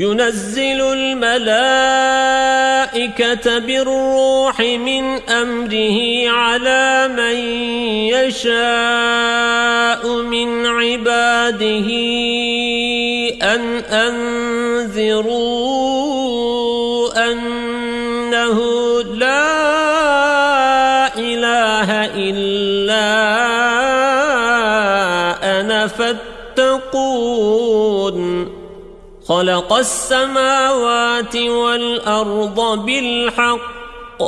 ينزل الملائكة بالروح من أمره على من يشاء من عباده أن أنذروا خلق السماوات والأرض بالحق.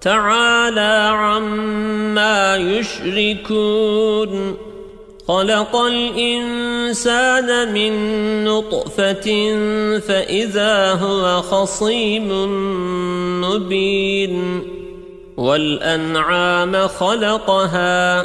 تعالى عما يشركون. خلق الإنسان من نطفة فإذا هو خصيم مبين. والأنعام خلقها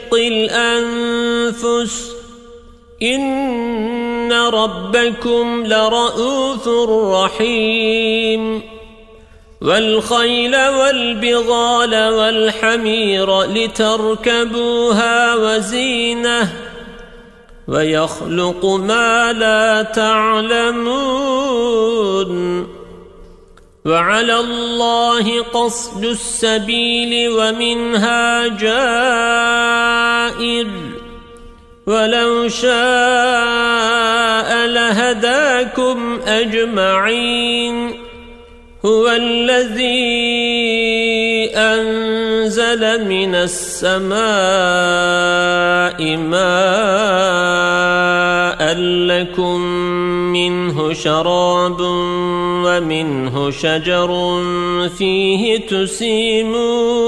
الأنفس. إن ربكم لرؤوف رحيم. والخيل والبغال والحمير لتركبوها وزينة. ويخلق ما لا تعلمون. وعلى الله قصد السبيل ومنها جائر. ولو شاء لهداكم أجمعين. هو الذي أنزل من السماء ماء لكم منه شراب ومنه شجر فيه تسيمون.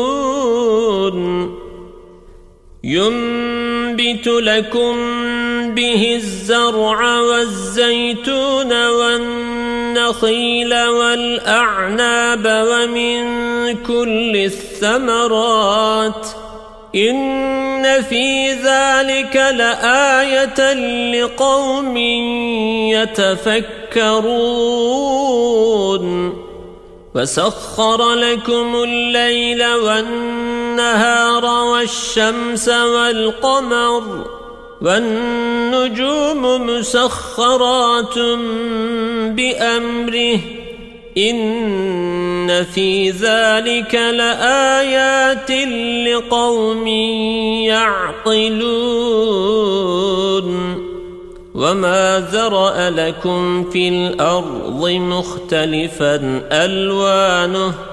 ينبت لكم به الزرع والزيتون والنخيل والأعناب ومن كل الثمرات إن في ذلك لآية لقوم يتفكرون وسخر لكم الليل والنهار والشمس والقمر والنجوم مسخرات بأمره. إن في ذلك لآيات لقوم يعقلون. وما ذرأ لكم في الأرض مختلفا ألوانه.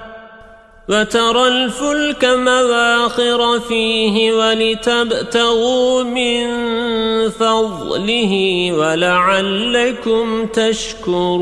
وترى الفلك مواخر فيه ولتبتغوا من فضله ولعلكم تشكرون.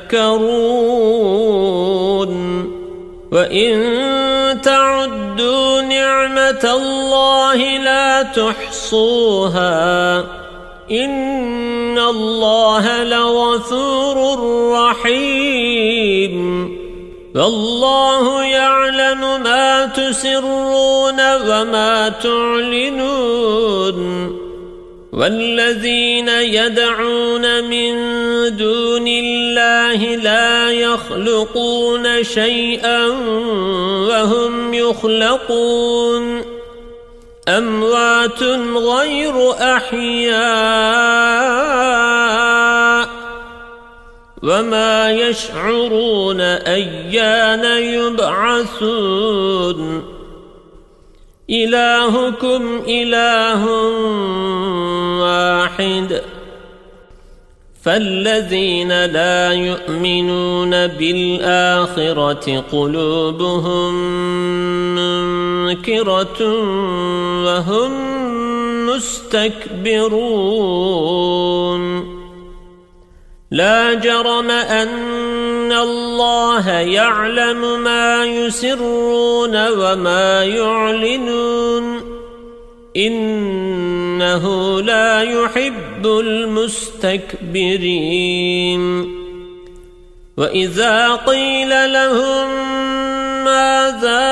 تذكرون وَإِن تَعُدُّوا نِعْمَةَ اللَّهِ لَا تُحْصُوهَا إِنَّ اللَّهَ لَغَفُورٌ رَّحِيمٌ وَاللَّهُ يَعْلَمُ مَا تُسِرُّونَ وَمَا تُعْلِنُونَ والذين يدعون من دون الله لا يخلقون شيئا وهم يخلقون. أموات غير أحياء وما يشعرون أيان يبعثون. إلهكم إله واحد. فالذين لا يؤمنون بالآخرة قلوبهم منكرة وهم مستكبرون. لا جرم أن الله يعلم ما يسرون وما يعلنون. إنه لا يحب المستكبرين. وإذا قيل لهم ماذا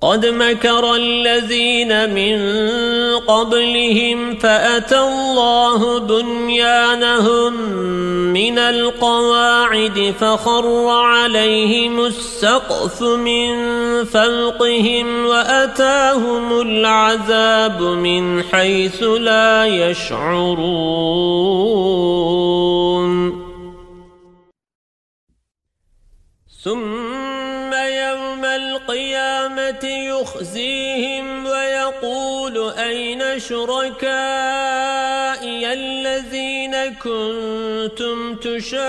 قد مكر الذين من قبلهم فأتى الله بنيانهم من القواعد فخر عليهم السقف من فوقهم وأتاهم العذاب من حيث لا يشعرون. ثم يخزيهم ويقول أين شركائي الذين كنتم تشاقون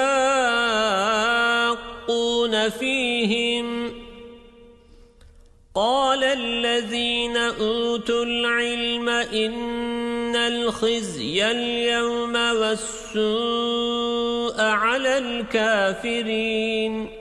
فيهم؟ قال الذين أوتوا العلم إن الخزي اليوم والسوء على الكافرين.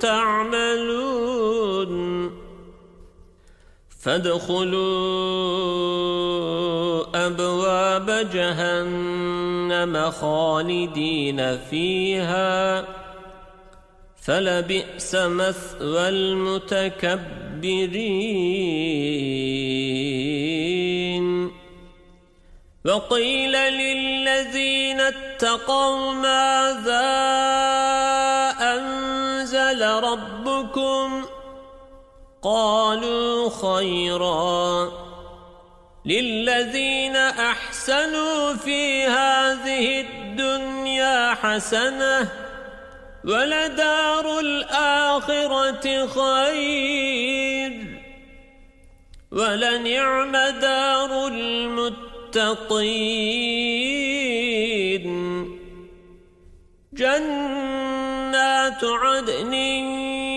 تعملون فادخلوا أبواب جهنم خالدين فيها فلبئس مثوى المتكبرين وقيل للذين اتقوا ماذا ربكم قالوا خيرا للذين أحسنوا في هذه الدنيا حسنة ولدار الآخرة خير ولنعم دار المتقين. عدن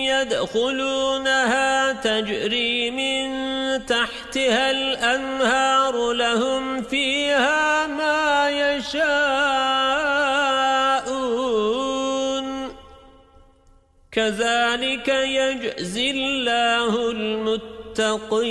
يدخلونها تجري من تحتها الأنهار لهم فيها ما يشاءون. كذلك يجزي الله المتقين.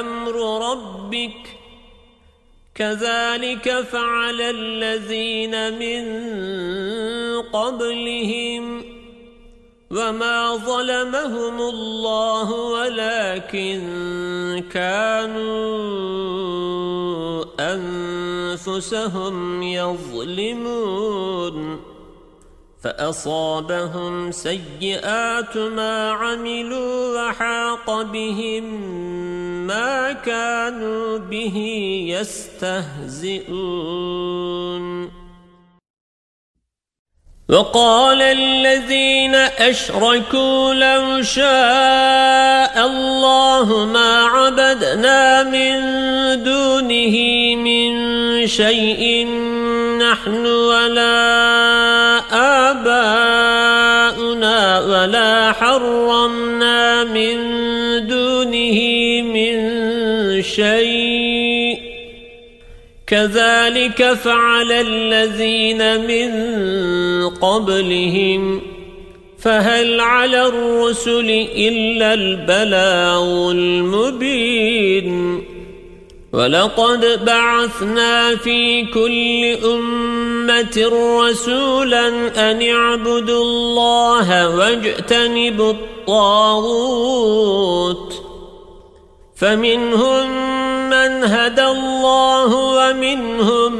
أمر ربك كذلك فعل الذين من قبلهم وما ظلمهم الله ولكن كانوا أنفسهم يظلمون فأصابهم سيئات ما عملوا وحاق بهم ما كانوا به يستهزئون. وقال الذين أشركوا لو شاء الله ما عبدنا من دونه من شيء نحن ولا آباؤنا ولا حرمنا من دونه من شيء كذلك فعل الذين من قبلهم فهل على الرسل إلا البلاغ المبين ولقد بعثنا في كل أمة رسولا أن اعبدوا الله واجتنبوا الطاغوت. فمنهم من هدى الله ومنهم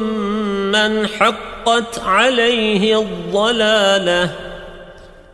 من حقت عليه الضلالة.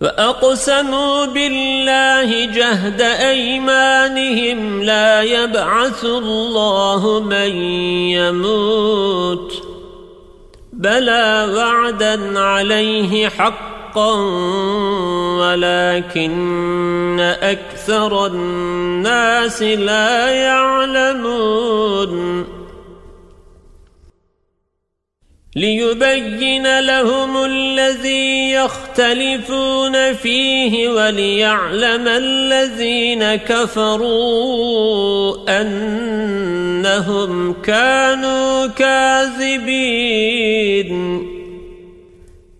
وأقسموا بالله جهد أيمانهم لا يبعث الله من يموت بلى وعدا عليه حقا ولكن أكثر الناس لا يعلمون ليبين لهم الذي يختلفون فيه وليعلم الذين كفروا أنهم كانوا كاذبين.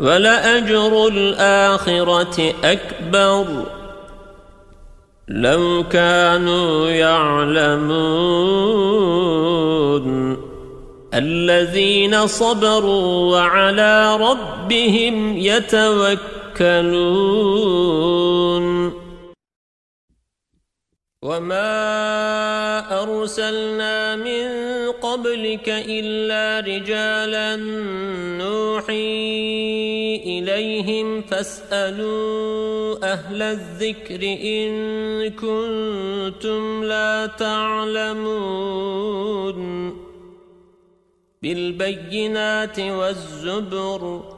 ولأجر الآخرة أكبر. لو كانوا يعلمون الذين صبروا وعلى ربهم يتوكلون. وما أرسلنا من قبلك إلا رجالا نوحي إليهم فاسألوا أهل الذكر إن كنتم لا تعلمون بالبينات والزبر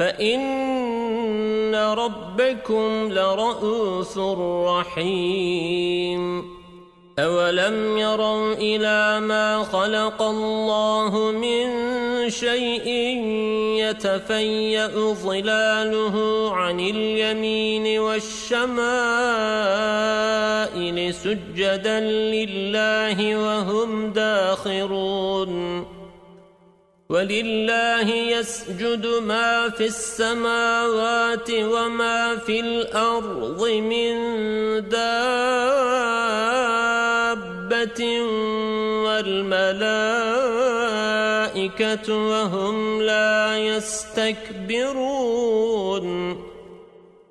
فإن ربكم لرؤوس رحيم. أولم يروا إلى ما خلق الله من شيء يتفيأ ظلاله عن اليمين والشمائل سجدا لله وهم داخرون. ولله يسجد ما في السماوات وما في الأرض من دابة والملائكة وهم لا يستكبرون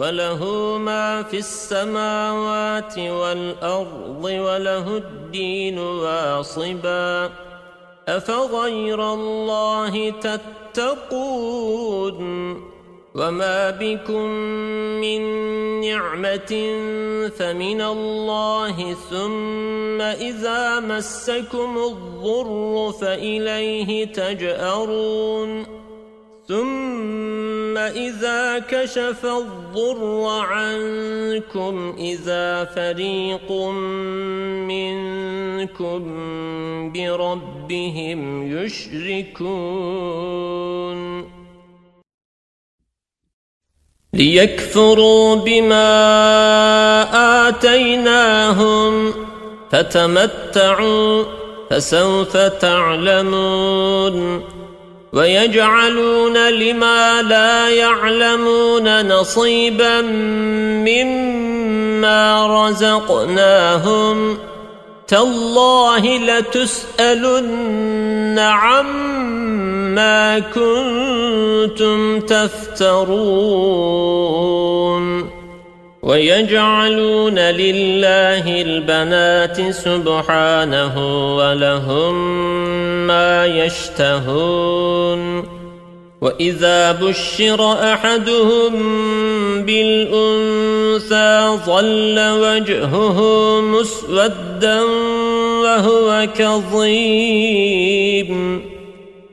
وله ما في السماوات والأرض وله الدين واصبا. أفغير الله تتقون وما بكم من نعمة فمن الله ثم إذا مسكم الضر فإليه تجأرون. ثم إذا كشف الضر عنكم إذا فريق منكم بربهم يشركون. ليكفروا بما آتيناهم فتمتعوا فسوف تعلمون. ويجعلون لما لا يعلمون نصيبا مما رزقناهم تالله لتسألن عما كنتم تفترون ويجعلون لله البنات سبحانه ولهم ما يشتهون. وإذا بشر أحدهم بالأنثى ظل وجهه مسودا وهو كظيم.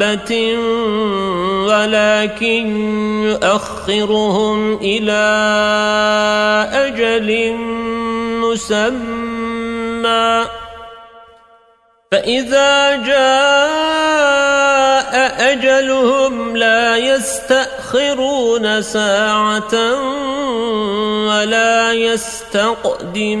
دابة ولكن يؤخرهم إلى أجل مسمى فإذا جاء أجلهم لا يستأخرون ساعة ولا يستقدمون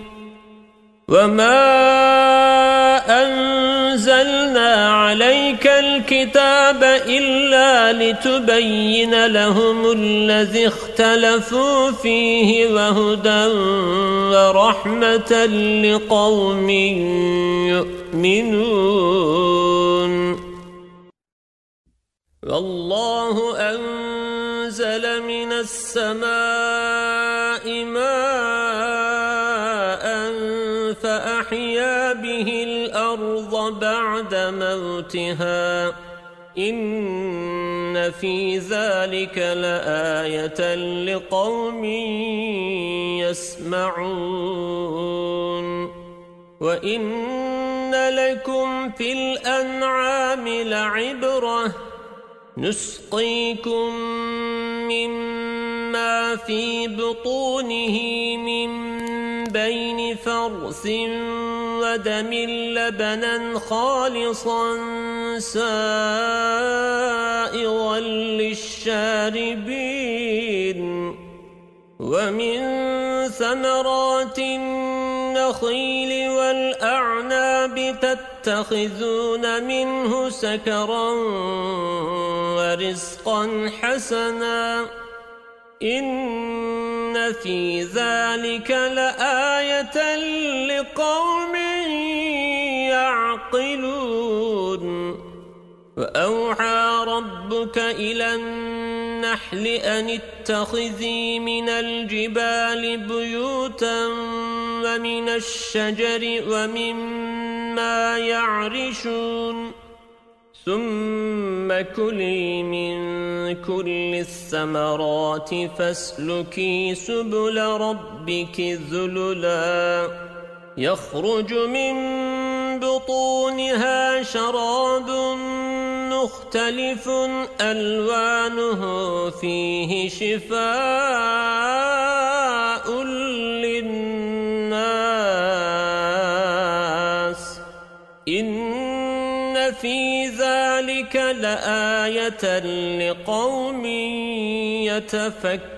وما أنزلنا عليك الكتاب إلا لتبين لهم الذي اختلفوا فيه وهدى ورحمة لقوم يؤمنون والله أنزل من السماء ماء بعد موتها إن في ذلك لآية لقوم يسمعون وإن لكم في الأنعام لعبرة نسقيكم مما في بطونه من بين فرث ودم لبنا خالصا سائغا للشاربين. ومن ثمرات النخيل والأعناب تتخذون منه سكرا ورزقا حسنا. إن في ذلك لآية لقوم يعقلون وأوحى ربك إلى النحل أن اتخذي من الجبال بيوتا ومن الشجر ومما يعرشون ثم كلي من كل الثمرات فاسلكي سبل ربك ذللا. يخرج من بطونها شراب مختلف ألوانه فيه شفاء للناس. لآية لقوم يتفكرون.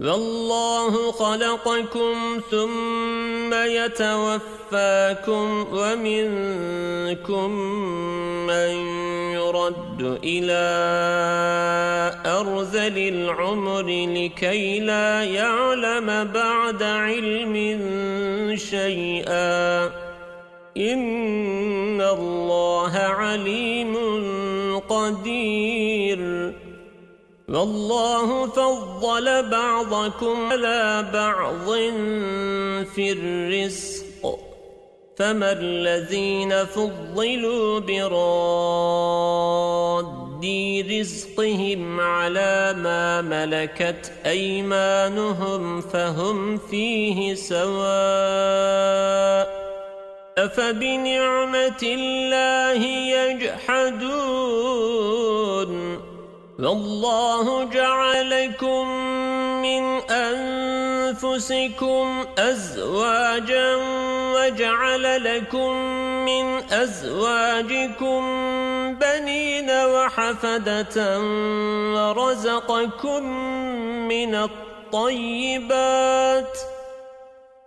والله خلقكم ثم يتوفاكم ومنكم من يرد إلى أرذل العمر لكي لا يعلم بعد علم شيئا. إن الله عليم قدير والله فضل بعضكم على بعض في الرزق فما الذين فضلوا براد رزقهم على ما ملكت أيمانهم فهم فيه سواء أفبنعمة الله يجحدون؟ والله جعلكم من أنفسكم أزواجا وجعل لكم من أزواجكم بنين وحفدة ورزقكم من الطيبات.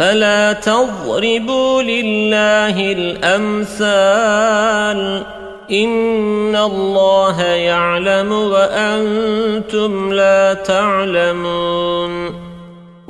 فلا تضربوا لله الأمثال. إن الله يعلم وأنتم لا تعلمون.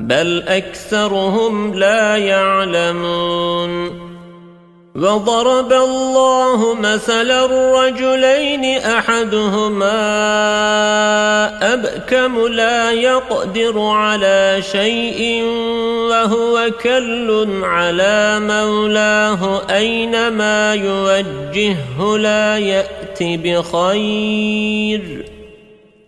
بل أكثرهم لا يعلمون وضرب الله مثل الرجلين أحدهما أبكم لا يقدر على شيء وهو كل على مولاه أينما يوجهه لا يأتي بخير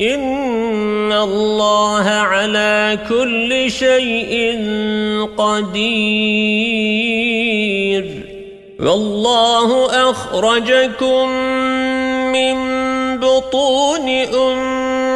إن الله على كل شيء قدير والله أخرجكم من بطون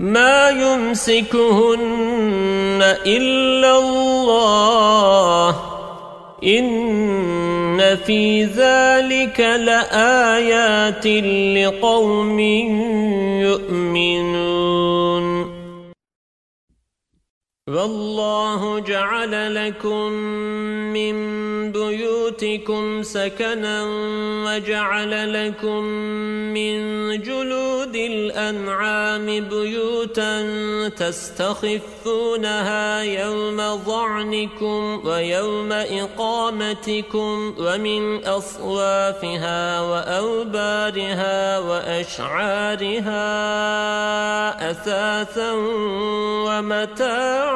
ما يمسكهن إلا الله. إن في ذلك لآيات لقوم يؤمنون. والله جعل لكم من بيوتكم سكنا وجعل لكم من جلود الأنعام بيوتا تستخفونها يوم ظعنكم ويوم إقامتكم ومن أصوافها وأوبارها وأشعارها أثاثا ومتاعا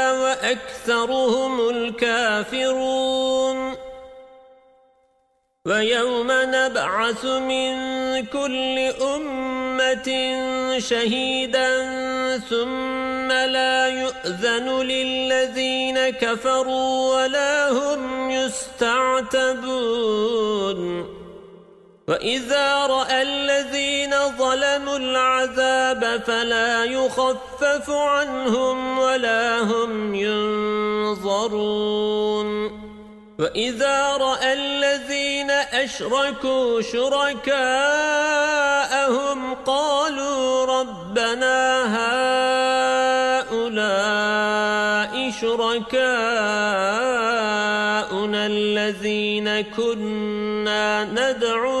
وأكثرهم الكافرون. ويوم نبعث من كل أمة شهيدا ثم لا يؤذن للذين كفروا ولا هم يستعتبون. وإذا رأى الذين ظلموا العذاب فلا يخفف عنهم ولا هم ينظرون وإذا رأى الذين أشركوا شركاءهم قالوا ربنا هؤلاء شركاؤنا الذين كنا ندعو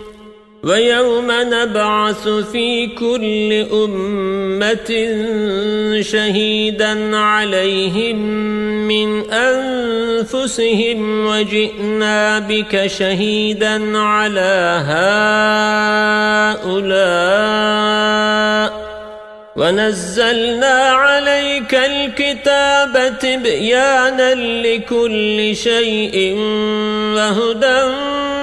ويوم نبعث في كل أمة شهيدا عليهم من أنفسهم وجئنا بك شهيدا على هؤلاء ونزلنا عليك الكتاب بيانا لكل شيء وهدى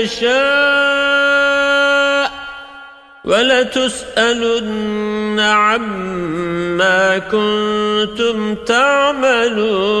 يشاء ولتسألن عما كنتم تعملون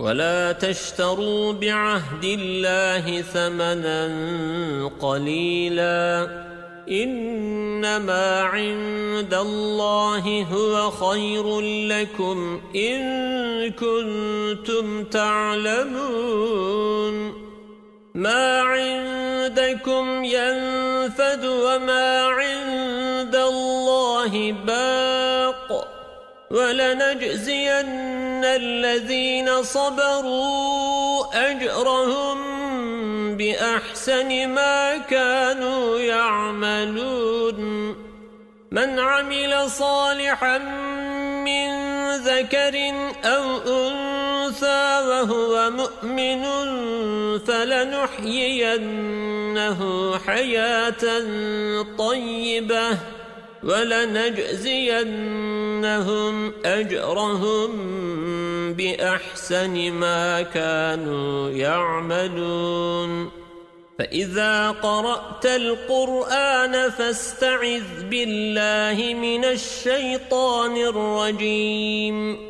ولا تشتروا بعهد الله ثمنا قليلا. إنما عند الله هو خير لكم إن كنتم تعلمون. ما عندكم ينفد وما عند الله باق. ولنجزين الذين صبروا أجرهم بأحسن ما كانوا يعملون. من عمل صالحا من ذكر أو أنثى وهو مؤمن فلنحيينه حياة طيبة. ولنجزينهم أجرهم بأحسن ما كانوا يعملون. فإذا قرأت القرآن فاستعذ بالله من الشيطان الرجيم.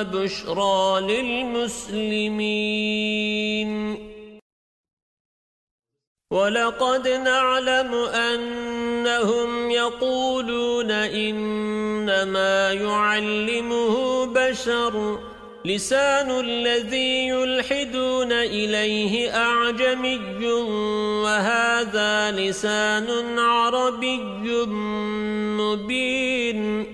وبشرى للمسلمين. ولقد نعلم أنهم يقولون إنما يعلمه بشر. لسان الذي يلحدون إليه أعجمي وهذا لسان عربي مبين.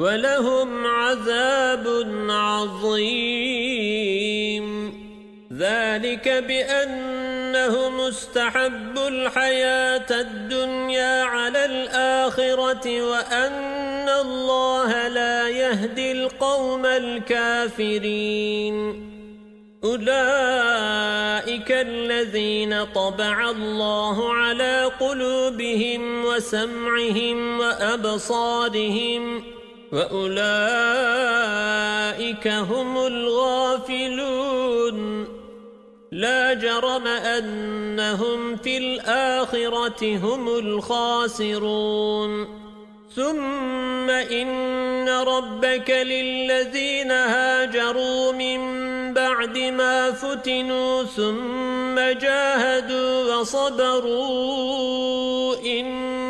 ولهم عذاب عظيم. ذلك بأنه مستحب الحياة الدنيا على الآخرة وأن الله لا يهدي القوم الكافرين. أولئك الذين طبع الله على قلوبهم وسمعهم وأبصارهم وأولئك هم الغافلون لا جرم أنهم في الآخرة هم الخاسرون ثم إن ربك للذين هاجروا من بعد ما فتنوا ثم جاهدوا وصبروا إن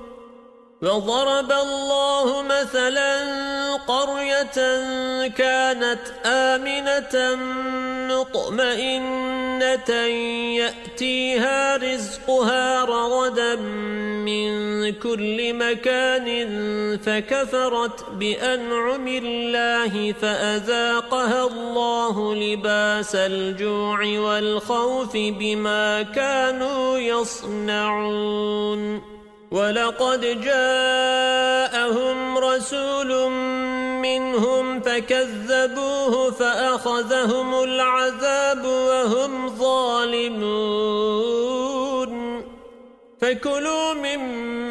وضرب الله مثلا قرية كانت آمنة مطمئنة يأتيها رزقها رغدا من كل مكان فكفرت بأنعم الله فأذاقها الله لباس الجوع والخوف بما كانوا يصنعون ولقد جاءهم رسول منهم فكذبوه فأخذهم العذاب وهم ظالمون. فكلوا مما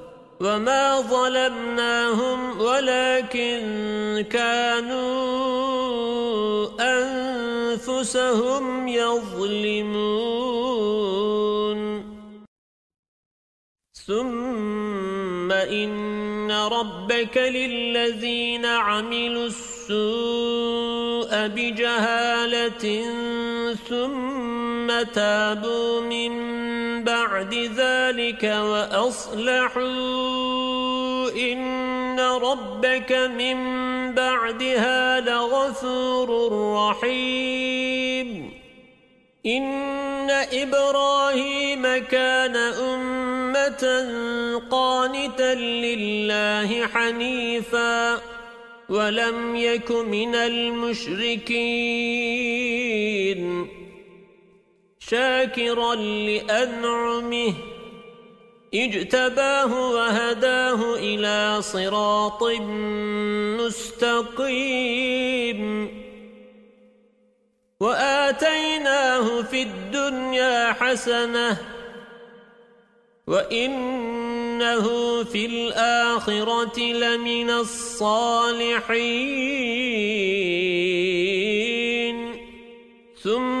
وما ظلمناهم ولكن كانوا أنفسهم يظلمون ثم إن ربك للذين عملوا السوء بجهالة ثم تابوا من بعد ذلك وأصلحوا إن ربك من بعدها لغفور رحيم. إن إبراهيم كان أمة قانتا لله حنيفا ولم يك من المشركين. شاكرا لأنعمه. اجتباه وهداه إلى صراط مستقيم. وآتيناه في الدنيا حسنة. وإنه في الآخرة لمن الصالحين. ثم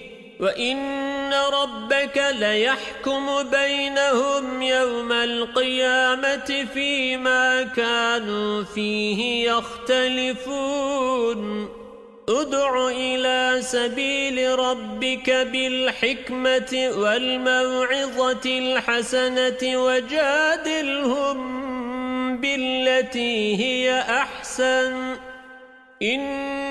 وإن ربك ليحكم بينهم يوم القيامة فيما كانوا فيه يختلفون ادع إلى سبيل ربك بالحكمة والموعظة الحسنة وجادلهم بالتي هي أحسن إن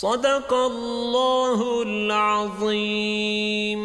صدق الله العظيم.